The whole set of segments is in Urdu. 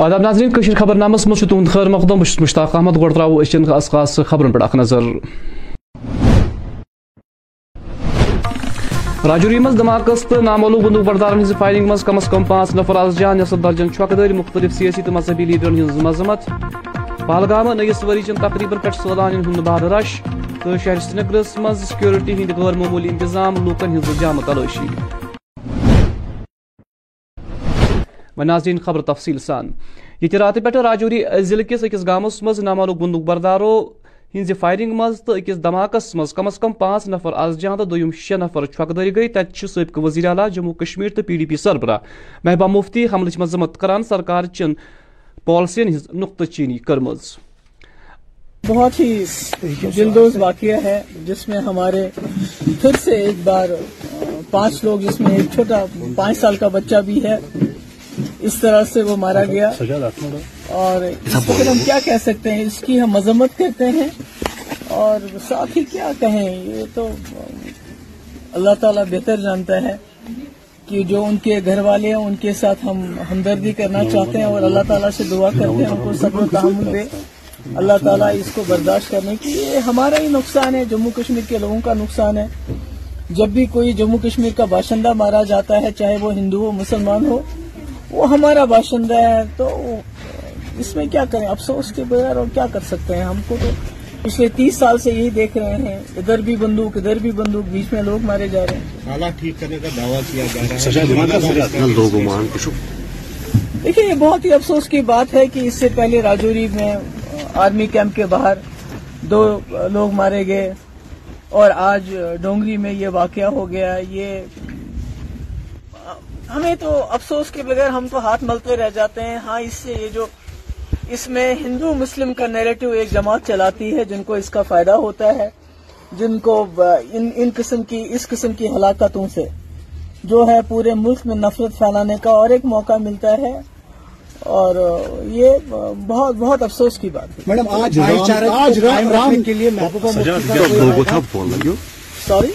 آداب ناظرین، کشیر خبر نامس مز تہد خیر مقدم بہت مشتاق احمد گۄڈٕ ترٛاوو أسۍ چٮ۪ن خاص خاص خبرن پٮ۪ٹھ اکھ نظر. راجوری مز دھماکس تو نامعلوم بندوق بردارن ہز فائرنگ مز کم از کم پانچ نفر از جان نصف درجن چھکہ مختلف سیاسی تو مذہبی لیڈرن ہز مذمت. پہلگام نئیس وری چن تقریباً پہ سیلان ہند باد رش تو شہر سرینگرس مز سکیورٹی ہند غیر معمولی انتظام، لوکن ہز جامع تلاشی. و ناظرین خبر تفصیل سان. یہ رات پہ راجوری ضلع کس اکس گامس مز نامعلوم بندوق بردارو ہز فائرنگ مز تو اکس دھماکس مز کم از کم پانچ نفر از جان تو دویم شے نفر چھکدری گئی تت سابقہ وزیر اعلیٰ جموں کشمیر تو پی ڈی پی سربراہ. محبوبہ مفتی حملچ مذمت کران سرکار چن پالسین ہز نقطہ چینی کرمز بہت ہی دلدوز واقعہ ہے، جس میں ہمارے پھر سے ایک بار پانچ لوگ، جس میں ایک چھوٹا پانچ سال کا بچہ بھی ہے اس طرح سے وہ مارا گیا۔ اور اس کو پھر ہم کیا کہہ سکتے ہیں؟ اس کی ہم مذمت کرتے ہیں۔ اور ساتھ ہی کیا کہیں؟ یہ تو اللہ تعالیٰ بہتر جانتا ہے کہ جو ان کے گھر والے ہیں ان کے ساتھ ہم ہمدردی کرنا چاہتے ہیں اور اللہ تعالیٰ سے دعا کرتے ہیں ان کو صبر و تحمل دے۔ اللہ تعالیٰ اس کو برداشت کرنے کی یہ ہمارا ہی نقصان ہے۔ جموں کشمیر کے لوگوں کا نقصان ہے۔ جب بھی کوئی جموں کشمیر کا باشندہ مارا جاتا ہے چاہے وہ ہندو ہو مسلمان ہو وہ ہمارا باشندہ ہے تو اس میں کیا کریں؟ افسوس کے بغیر اور کیا کر سکتے ہیں؟ ہم کو تو پچھلے تیس سال سے یہی دیکھ رہے ہیں ادھر بھی بندوق ادھر بھی بندوق بیچ میں لوگ مارے جا رہے ہیں۔ حالات ٹھیک کرنے کا دعویٰ کیا جا رہا ہے۔ دیکھیے یہ بہت ہی افسوس کی بات ہے کہ اس سے پہلے راجوری میں آرمی کیمپ کے باہر دو لوگ مارے گئے اور آج ڈونگری میں یہ واقعہ ہو گیا۔ یہ ہمیں تو افسوس کے بغیر ہم تو ہاتھ ملتے رہ جاتے ہیں۔ ہاں اس سے یہ جو اس میں ہندو مسلم کا نیریٹو ایک جماعت چلاتی ہے جن کو اس کا فائدہ ہوتا ہے جن کو ان ان قسم کی اس قسم کی ہلاکتوں سے جو ہے پورے ملک میں نفرت پھیلانے کا اور ایک موقع ملتا ہے۔ اور یہ بہت بہت افسوس کی بات ہے۔ میڈم آج آج رام کے لیے سوری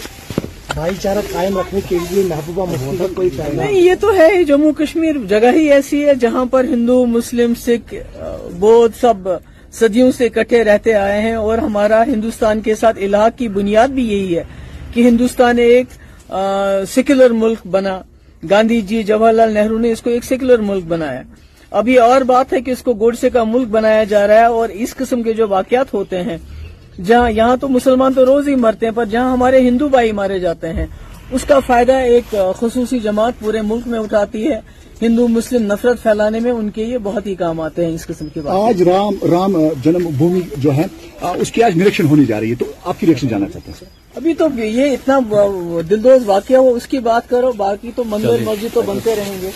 بھائی چارہ قائم رکھنے کے لیے محبوبہ مفتی کا کوئی نہیں، یہ تو ہے جموں کشمیر جگہ ہی ایسی ہے جہاں پر ہندو، مسلم، سکھ، بودھ سب صدیوں سے اکٹھے رہتے آئے ہیں اور ہمارا ہندوستان کے ساتھ الحاق کی بنیاد بھی یہی ہے کہ ہندوستان ایک سیکولر ملک بنا۔ گاندھی جی جواہر لال نہرو نے اس کو ایک سیکولر ملک بنایا۔ اب یہ اور بات ہے کہ اس کو گوڈسے کا ملک بنایا جا رہا ہے اور اس قسم کے جو واقعات ہوتے ہیں جہاں یہاں تو مسلمان تو روز ہی مرتے ہیں پر جہاں ہمارے ہندو بھائی مارے جاتے ہیں اس کا فائدہ ایک خصوصی جماعت پورے ملک میں اٹھاتی ہے۔ ہندو مسلم نفرت پھیلانے میں ان کے یہ بہت ہی کام آتے ہیں اس قسم کی بات آج رام رام جنم بھومی جو ہے اس کی آج نریکشن ہونی جا رہی ہے تو آپ کی ریئیکشن جانا چاہتے ہیں ابھی تو یہ اتنا دلدوز واقعہ ہو اس کی بات کرو باقی تو مندر مسجد تو بنتے رہیں گے۔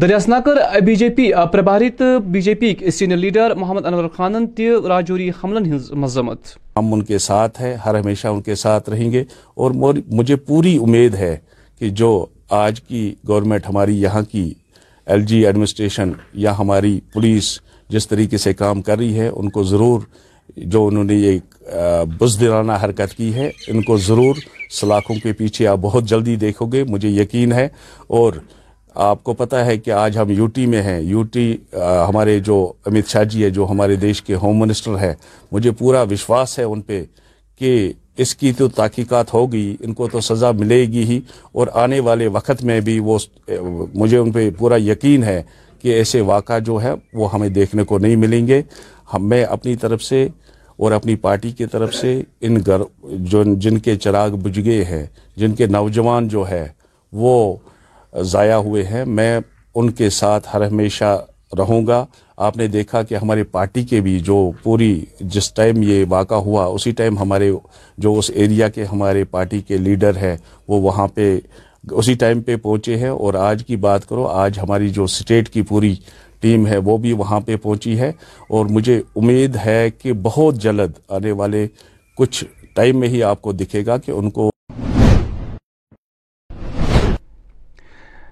دریاسناکر بی جے پی پرباری تو B J P senior leader Mohammad Anwar خانن تہ راجوری حملن ہز مذمت۔ ہم ان کے ساتھ ہیں، ہر ہمیشہ ان کے ساتھ رہیں گے اور مجھے پوری امید ہے کہ جو آج کی گورنمنٹ ہماری یہاں کی ایل جی ایڈمنسٹریشن یا ہماری پولیس جس طریقے سے کام کر رہی ہے، ان کو ضرور جو انہوں نے ایک بزدلانہ حرکت کی ہے، ان کو ضرور سلاخوں کے پیچھے آپ بہت جلدی دیکھو گے، مجھے یقین ہے اور آپ کو پتہ ہے کہ آج ہم یو ٹی میں ہیں۔ یو ٹی ہمارے جو امت شاہ جی ہے، جو ہمارے دیش کے ہوم منسٹر ہے مجھے پورا وشواس ہے ان پہ کہ اس کی تو تحقیقات ہوگی، ان کو تو سزا ملے گی ہی۔ اور آنے والے وقت میں بھی وہ مجھے ان پہ پورا یقین ہے کہ ایسے واقعہ جو ہے وہ ہمیں دیکھنے کو نہیں ملیں گے۔ ہم، میں اپنی طرف سے اور اپنی پارٹی کی طرف سے ان گر جو، جن کے چراغ بجھ گئے ہیں، جن کے نوجوان جو ہے وہ ضائع ہوئے ہیں۔ میں ان کے ساتھ ہر ہمیشہ رہوں گا۔ آپ نے دیکھا کہ ہماری پارٹی کے بھی جو پوری جس ٹائم یہ واقع ہوا، اسی ٹائم ہمارے جو اس ایریا کے ہمارے پارٹی کے لیڈر ہیں، وہ وہاں پہ اسی ٹائم پہ پہنچے ہیں۔ اور آج کی بات کرو، آج ہماری جو اسٹیٹ کی پوری ٹیم ہے، وہ بھی وہاں پہ پہنچی ہے۔ اور مجھے امید ہے کہ بہت جلد آنے والے کچھ ٹائم میں ہی آپ کو دکھے گا کہ ان کو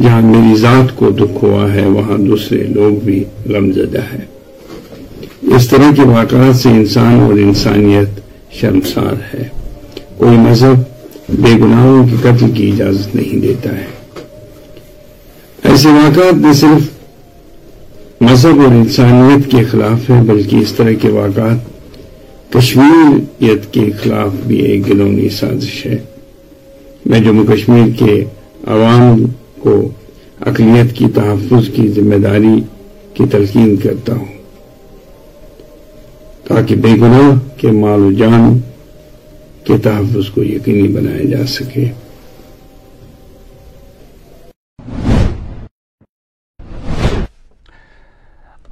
جہاں میری ذات کو دکھ ہوا ہے، وہاں دوسرے لوگ بھی غمزدہ ہے اس طرح کے واقعات سے انسان اور انسانیت شرمسار ہے۔ کوئی مذہب بے گناہوں کے قتل کی اجازت نہیں دیتا ہے۔ ایسے واقعات نہ صرف مذہب اور انسانیت کے خلاف ہے بلکہ اس طرح کے واقعات کشمیریت کے خلاف بھی ایک گلونی سازش ہے۔ میں جموں کشمیر کے عوام کو اقلیت کی تحفظ کی ذمہ داری کی تلقین کرتا ہوں۔ تاکہ بے گناہ کے مال و جان کے تحفظ کو یقینی بنایا جا سکے۔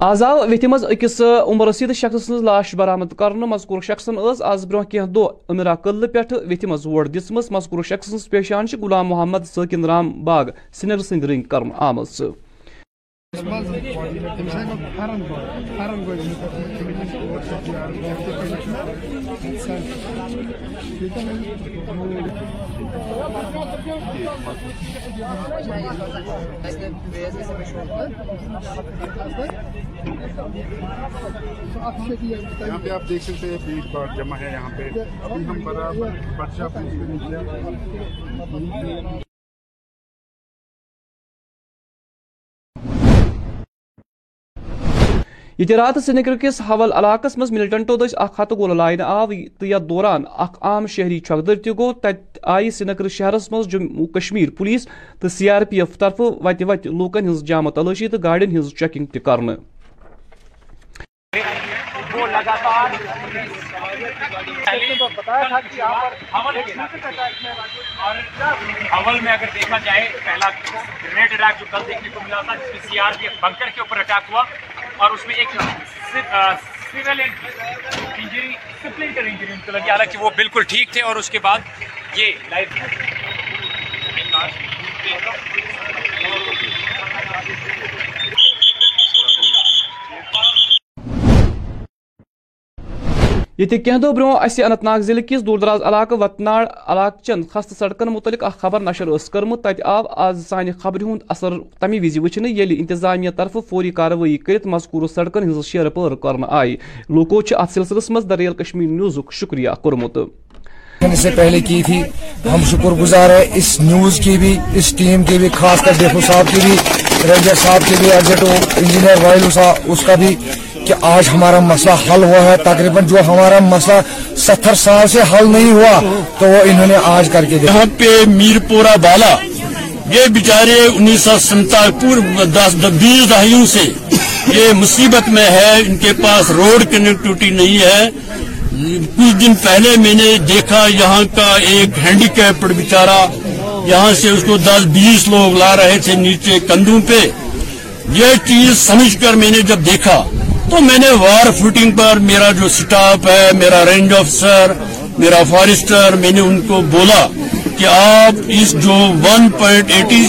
آز آو ویٚتھِ منٛز أکِس عُمر رسیٖد شخصہٕ سٕنٛز لاش برآمد کرنہٕ مذکوٗر شخصن ٲس آز برونٛہہ کینٛہہ دۄہ أمیٖرا قٕلہٕ پٮ۪ٹھٕ ویٚتھِ منٛز ووٹ دِژمٕژ مذکوٗر شخص سٕنٛز پیشان چھِ غلام محمد سٲکِن رام باغ سِنر سٕنٛدۍ رٔنٛگۍ کرنہٕ آمٕژ یہاں پہ آپ دیکھ سکتے ہیں بھیڑ بھاڑ جمع ہے، یہاں پہ ابھی ہم برابر بادشاہ یہ رات سرینگر کس حول علاقہ مز ملٹنٹو دس ہتھ گول لائن آو، تو یتھ دوران اخ عام شہری چھکدر تہ گو، تت آئی سرینگر شہرس مز جموں کشمیر پولیس، تو سی آر پی ایف طرف وت وت لوکن ہز جامہ تلاشی، تو گاڑین ہز چیکنگ تہ کرنے لگاتار بتایا اول میں اگر دیکھا جائے، پہلا گرینیڈ اٹیک جو کل دیکھنے کو ملا تھا، جس میں سی آر پی ایف بنکر کے اوپر اٹیک ہوا اور اس میں ایک سول انجری سپلنگ انجری ان کو لگی حالانکہ وہ بالکل ٹھیک تھے اور اس کے بعد یہ لائف Thank you. یہ کہہ دو برو انت ناگ ضلع کس دور دراز علاقہ وتناڑ علاقہ چن خستہ سڑکن متعلق اخ خبر نشر اس کرمت تت آو آز سانہ خبر ہند اثر تمہ وز وچھنے یل انتظامیہ طرف فوری کاروٲیی کٔرِتھ مذکور سڑکن ہز شیر پٲر کرنے آئی۔ لوکو ات سلسلس مز دریال کشمیر نیوزک شکریہ کورمت یعنی سے پہلے کی تھی، ہم شکر گزار ہیں اس نیوز کی بھی، اس ٹیم کی بھی، خاص کر ڈیفو صاحب کی بھی رینجر صاحب کی بھی انجینئر وائلو صاحب، اس کا بھی۔ کہ آج ہمارا مسئلہ حل ہوا ہے، تقریباً جو ہمارا مسئلہ ستر سال سے حل نہیں ہوا، تو وہ انہوں نے آج کر کے یہاں پہ میر پورا بالا، یہ بیچارے انیس سو سنتا بیس دہائیوں سے یہ مصیبت میں ہے، ان کے پاس روڈ کنیکٹوٹی نہیں ہے۔ کچھ دن پہلے میں نے دیکھا، یہاں کا ایک ہینڈی کیپڈ بیچارہ، یہاں سے اس کو دس بیس لوگ لا رہے تھے نیچے کندھوں پہ۔ یہ چیز سمجھ کر میں نے جب دیکھا تو میں نے وار فوٹنگ پر میرا جو سٹاپ ہے، میرا رینج آفسر میرا فارسٹر میں نے ان کو بولا کہ آپ اس جو ون پوائنٹ ایٹی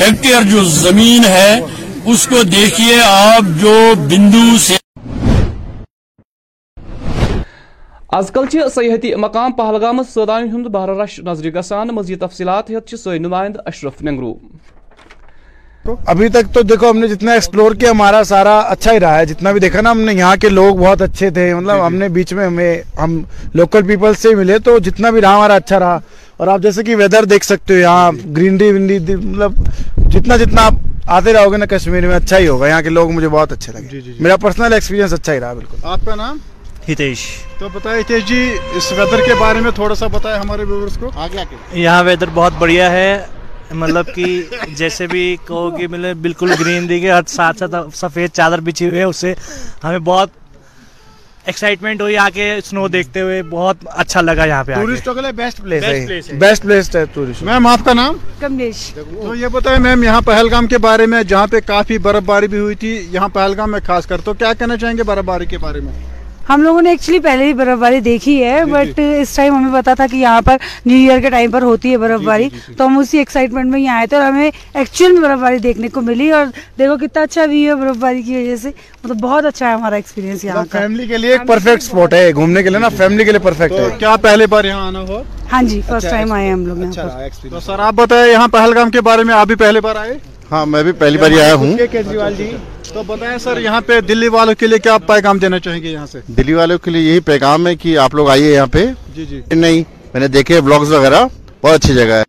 ہیکٹر جو زمین ہے، اس کو دیکھیے، آپ جو بندو سے آز کل سیاحتی مقام پہلگام سدان ہند بہر رش نظر گسان مزید تفصیلات ہتھ سوئ نمائند اشرف ننگرو۔ ابھی تک تو دیکھو ہم نے جتنا ایکسپلور کیا ہمارا سارا اچھا ہی رہا ہے۔ جتنا بھی دیکھا نا ہم نے یہاں کے لوگ بہت اچھے تھے۔ مطلب جی، جی۔ ہم نے بیچ میں ہمیں ہم لوکل پیپل سے ملے تو جتنا بھی رہا ہمارا اچھا رہا۔ اور آپ جیسے کہ ویدر دیکھ سکتے ہو یہاں جی۔ گرینری ونری مطلب جتنا جتنا آپ آتے رہو گے نا کشمیر میں اچھا ہی ہوگا۔ یہاں کے لوگ مجھے بہت اچھے لگے۔ میرا پرسنل ایکسپیرینس اچھا ہی رہا بالکل۔ آپ کا نام؟ ہتیش۔ تو بتائے ہتیش جی اس ویدر کے بارے میں تھوڑا سا بتائے ہمارے ویورس کو۔ یہاں ویدر بہت بڑھیا ہے۔ مطلب کہ جیسے بھی کہو کہ مطلب بالکل گرینری کے ساتھ ساتھ سفید چادر بچھی ہوئی ہے اس سے ہمیں بہت ایکسائٹمنٹ ہوئی آ کے اسنو دیکھتے ہوئے بہت اچھا لگا یہاں پہ ٹورسٹوں کے لیے بیسٹ پلیس ہے بیسٹ پلیس ہے۔ ٹورسٹ میم آپ کا نام کمیش تو یہ بتائیں میم یہاں پہلگام کے بارے میں جہاں پہ کافی برف باری بھی ہوئی تھی یہاں پہلگام میں خاص کر تو کیا کہنا چاہیں گے برف باری کے بارے میں؟ ہم لوگوں نے ایکچولی پہلے ہی برف باری دیکھی ہے جی, جی. بٹ اس ٹائم ہمیں پتا تھا کہ یہاں پر نیو ایئر کے ٹائم پر ہوتی ہے برف جی, باری تو ہم اسی ایکسائٹمنٹ میں یہاں آئے تھے اور ہمیں ایکچوئل میں برف باری دیکھنے کو ملی اور دیکھو کتنا اچھا ویو ہے برف باری کی وجہ سے مطلب بہت اچھا ہے ہمارا ایکسپیرینس یہاں مطلب کا۔ فیملی کے لیے ایک پرفیکٹ اسپاٹ ہے گھومنے کے لیے نا فیملی کے لیے پرفیکٹ ہے۔ کیا پہلے بار یہاں آنا ہو ہاں جی فرسٹ ٹائم اچھا آئے ہم لوگ یہاں پر۔ اچھا سر آپ بتائیں یہاں پہلگام کے بارے میں آپ بھی پہلے بار آئے؟ ہاں میں بھی پہلی بار آیا ہوں۔ کیجریوال جی تو بتائیں سر یہاں پہ دلی والوں کے لیے کیا پیغام دینا چاہیں گے یہاں سے؟ دلی والوں کے لیے یہی پیغام ہے کہ آپ لوگ آئیے یہاں پہ۔ جی جی۔ نہیں میں نے دیکھے بلاگز وغیرہ بہت اچھی جگہ ہے۔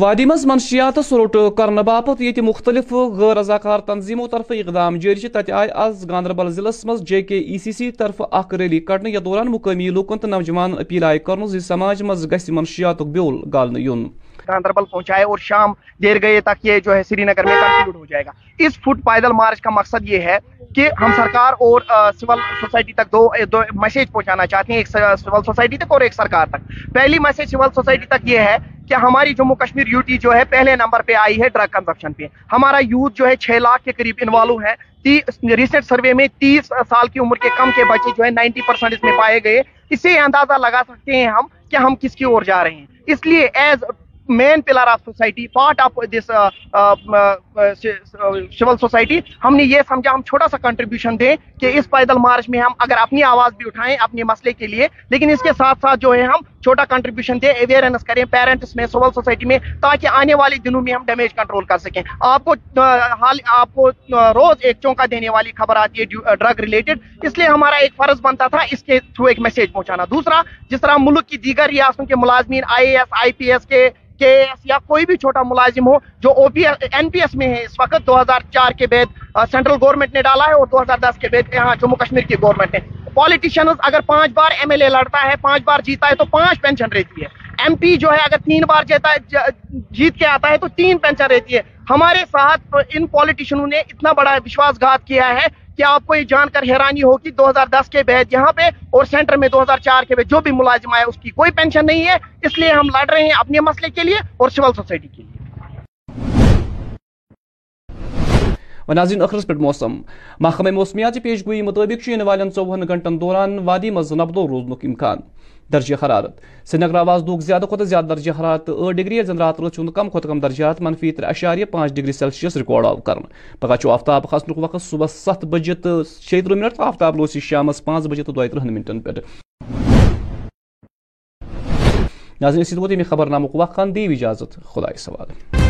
وادی مز منشیات روٹ کرنے باپت یہ مختلف غیر رضاکار تنظیموں طرف اقدام جاری تت آئی آز گاندربل ضلع مز جے کے ای سی سی طرف اخ ریلی کڑنے یا دوران مقامی لوکن تو نوجوان اپیل آئی کرن سماج مز گھ منشیات بیول گالنے یون گاندربل پہنچائے اور شام دیر گئے تک یہ جو ہے سری نگر میں کنکلوڈ ہو جائے گا۔ اس فٹ پیدل مارچ کا مقصد یہ ہے کہ ہم سرکار اور سول سوسائٹی تک دو دو میسیج پہنچانا چاہتے ہیں، ایک سول سوسائٹی تک اور ایک سرکار تک۔ پہلی میسیج سول سوسائٹی تک یہ ہے کہ ہماری جموں کشمیر یوٹی جو ہے پہلے نمبر پہ آئی ہے ڈرگ کنزپشن پہ۔ ہمارا یوتھ جو ہے چھ لاکھ کے قریب انوالو ہے۔ ریسنٹ سروے میں تیس سال کی عمر کے کم کے بچے جو ہے نائنٹی پرسنٹ اس میں پائے گئے۔ اس سے اندازہ لگا سکتے ہیں ہم کہ ہم کس کی اور جا رہے ہیں۔ اس لیے as main pillar of society part of this civil society ہم نے یہ سمجھا، ہم چھوٹا سا کنٹریبیوشن دیں کہ اس پیدل مارچ میں ہم اگر اپنی آواز بھی اٹھائیں اپنے مسئلے کے لیے، لیکن اس کے ساتھ ساتھ جو ہے ہم چھوٹا کنٹریبیوشن دیں اویئرنس کریں پیرنٹس میں سول سوسائٹی میں، تاکہ آنے والے دنوں میں ہم ڈیمیج کنٹرول کر سکیں۔ آپ کو حال، آپ کو روز ایک چونکا دینے والی خبر آتی ہے ڈرگ ریلیٹڈ اس لیے ہمارا ایک فرض بنتا تھا اس کے تھرو ایک میسیج پہنچانا۔ دوسرا، جس طرح ملک کی دیگر ریاستوں کے ملازمین آئی A S I P S کے کے ایس یا کوئی بھی چھوٹا ملازم ہو جو او پی این پی ایس میں ہے، اس وقت دو ہزار چار کے بعد سینٹرل گورنمنٹ نے ڈالا ہے اور دو ہزار دس کے بعد یہاں جموں کشمیر کی گورنمنٹ نے۔ پالیٹیشینز اگر پانچ بار ایم ایل اے لڑتا ہے، پانچ بار جیتا ہے، تو پانچ پینشن رہتی ہے۔ ایم پی جو ہے، اگر تین بار جیتا ہے جیت کے آتا ہے، تو تین پینشن رہتی ہے۔ ہمارے ساتھ ان پالیٹیشنوں نے اتنا بڑا وشواس گھات کیا ہے کہ آپ کو یہ جان کر حیرانی ہوگی دو ہزار دس کے بعد یہاں پہ اور سینٹر میں دو ہزار چار کے بعد جو بھی ملازم آئے اس کی کوئی پینشن نہیں ہے، اس لیے ہم لڑ رہے ہیں اپنے مسئلے کے لیے اور سول سوسائٹی کے لیے۔ وناظرین اخرس پہ موسم۔ محکمہ موسمیات پیش گوئی مطابق والن ژوہن گھنٹن دوران وادی مز نبدو روزن امکان درجہ حرارت۔ سری نگر آواز دور زیادہ کھت زیادہ درجہ حرارت ٹھ ڈگری زن رات رات کم کھت کم درجات منفی ترے اشاریہ پانچ ڈگری سیلسیس رکارڈ آو کر پگہ آفتاب کھسن وقت صبح ست بجے تو شیہ ترہ منٹ تو آفتاب روز شام پانچ بجے تو دہ ترہ منٹن پہ ناظرین اسی ووت خبر نامک وقت دی اجازت خدا سوال